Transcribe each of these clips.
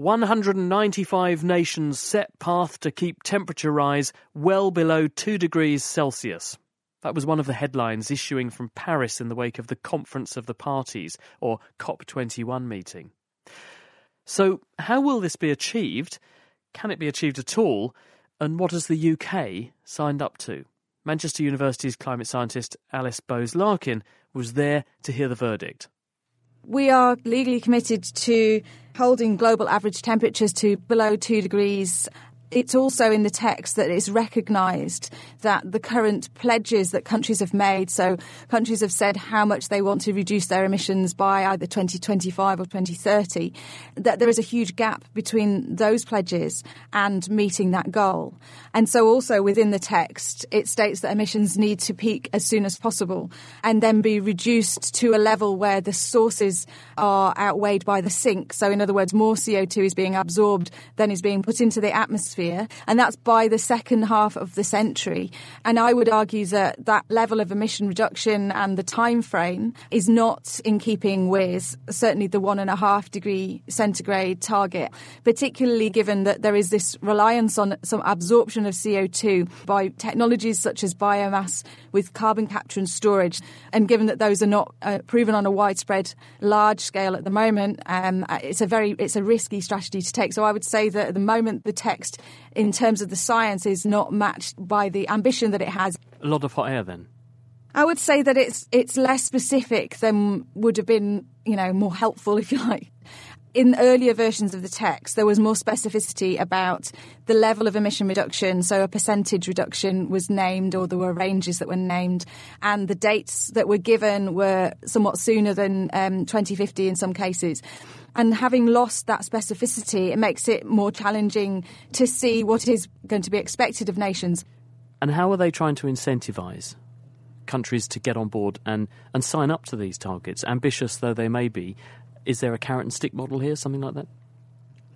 195 nations set path to keep temperature rise well below 2 degrees Celsius. That was one of the headlines issuing from Paris in the wake of the Conference of the Parties, or COP21 meeting. So, how will this be achieved? Can it be achieved at all? And what has the UK signed up to? Manchester University's climate scientist Alice Bows Larkin was there to hear the verdict. We are legally committed to holding global average temperatures to below two degrees it's also in the text that it's recognised that the current pledges that countries have made, so countries have said how much they want to reduce their emissions by either 2025 or 2030, that there is a huge gap between those pledges and meeting that goal. And so also within the text, it states that emissions need to peak as soon as possible and then be reduced to a level where the sources are outweighed by the sink. So in other words, more CO2 is being absorbed than is being put into the atmosphere atmosphere, and that's by the second half of the century. And I would argue that that level of emission reduction and the time frame is not in keeping with certainly the one and a half degree centigrade target, particularly given that there is this reliance on some absorption of CO2 by technologies such as biomass with carbon capture and storage. And given that those are not uh, proven on a widespread, large scale at the moment, um, it's a very it's a risky strategy to take. So I would say that at the moment the text in terms of the science is not matched by the ambition that it has. A lot of hot air then. I would say that it's it's less specific than would have been, you know, more helpful if you like. In earlier versions of the text, there was more specificity about the level of emission reduction. So a percentage reduction was named, or there were ranges that were named, and the dates that were given were somewhat sooner than um, 2050 in some cases. And having lost that specificity, it makes it more challenging to see what is going to be expected of nations. And how are they trying to incentivise countries to get on board and, and sign up to these targets, ambitious though they may be? Is there a carrot and stick model here, something like that?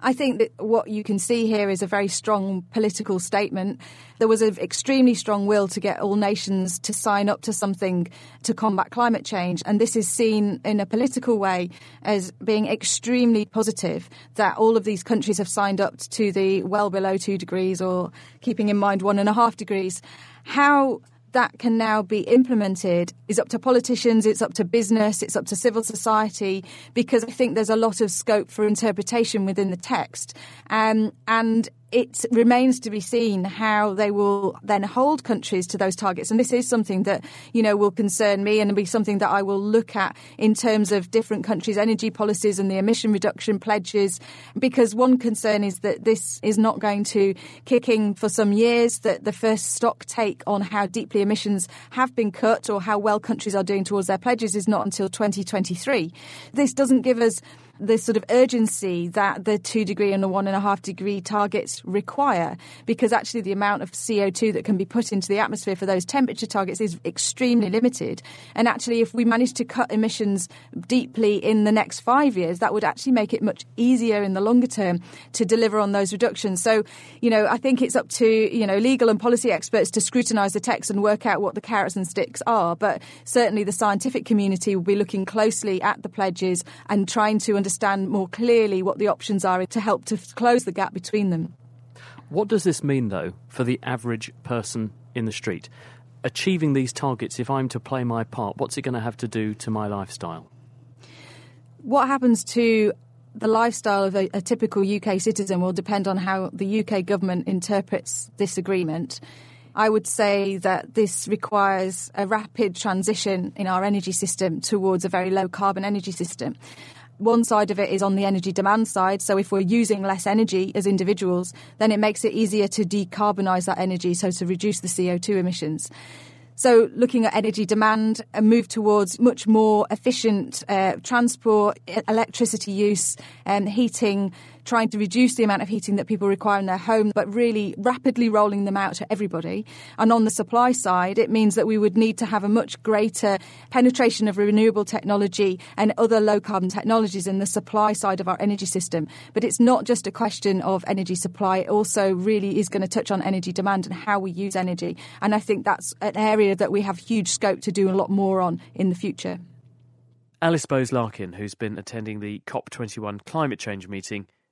I think that what you can see here is a very strong political statement. There was an extremely strong will to get all nations to sign up to something to combat climate change. And this is seen in a political way as being extremely positive that all of these countries have signed up to the well below two degrees or keeping in mind one and a half degrees. How that can now be implemented is up to politicians, it's up to business, it's up to civil society, because I think there's a lot of scope for interpretation within the text. Um, and it remains to be seen how they will then hold countries to those targets. And this is something that, you know, will concern me and be something that I will look at in terms of different countries' energy policies and the emission reduction pledges. Because one concern is that this is not going to kick in for some years, that the first stock take on how deeply emissions have been cut or how well countries are doing towards their pledges is not until 2023. This doesn't give us the sort of urgency that the two degree and the one and a half degree targets require, because actually the amount of CO2 that can be put into the atmosphere for those temperature targets is extremely limited. And actually, if we manage to cut emissions deeply in the next five years, that would actually make it much easier in the longer term to deliver on those reductions. So, you know, I think it's up to, you know, legal and policy experts to scrutinise the text and work out what the carrots and sticks are. But certainly the scientific community will be looking closely at the pledges and trying to understand understand more clearly what the options are to help to close the gap between them. What does this mean, though, for the average person in the street? Achieving these targets, if I'm to play my part, what's it going to have to do to my lifestyle? What happens to the lifestyle of a, a, typical UK citizen will depend on how the UK government interprets this agreement. I would say that this requires a rapid transition in our energy system towards a very low carbon energy system one side of it is on the energy demand side. So if we're using less energy as individuals, then it makes it easier to decarbonise that energy, so to reduce the CO2 emissions. So, looking at energy demand, a move towards much more efficient uh, transport, electricity use, and heating, trying to reduce the amount of heating that people require in their home, but really rapidly rolling them out to everybody. And on the supply side, it means that we would need to have a much greater penetration of renewable technology and other low carbon technologies in the supply side of our energy system. But it's not just a question of energy supply, it also really is going to touch on energy demand and how we use energy. And I think that's an area that we have huge scope to do a lot more on in the future. Alice Bows Larkin, who's been attending the COP21 climate change meeting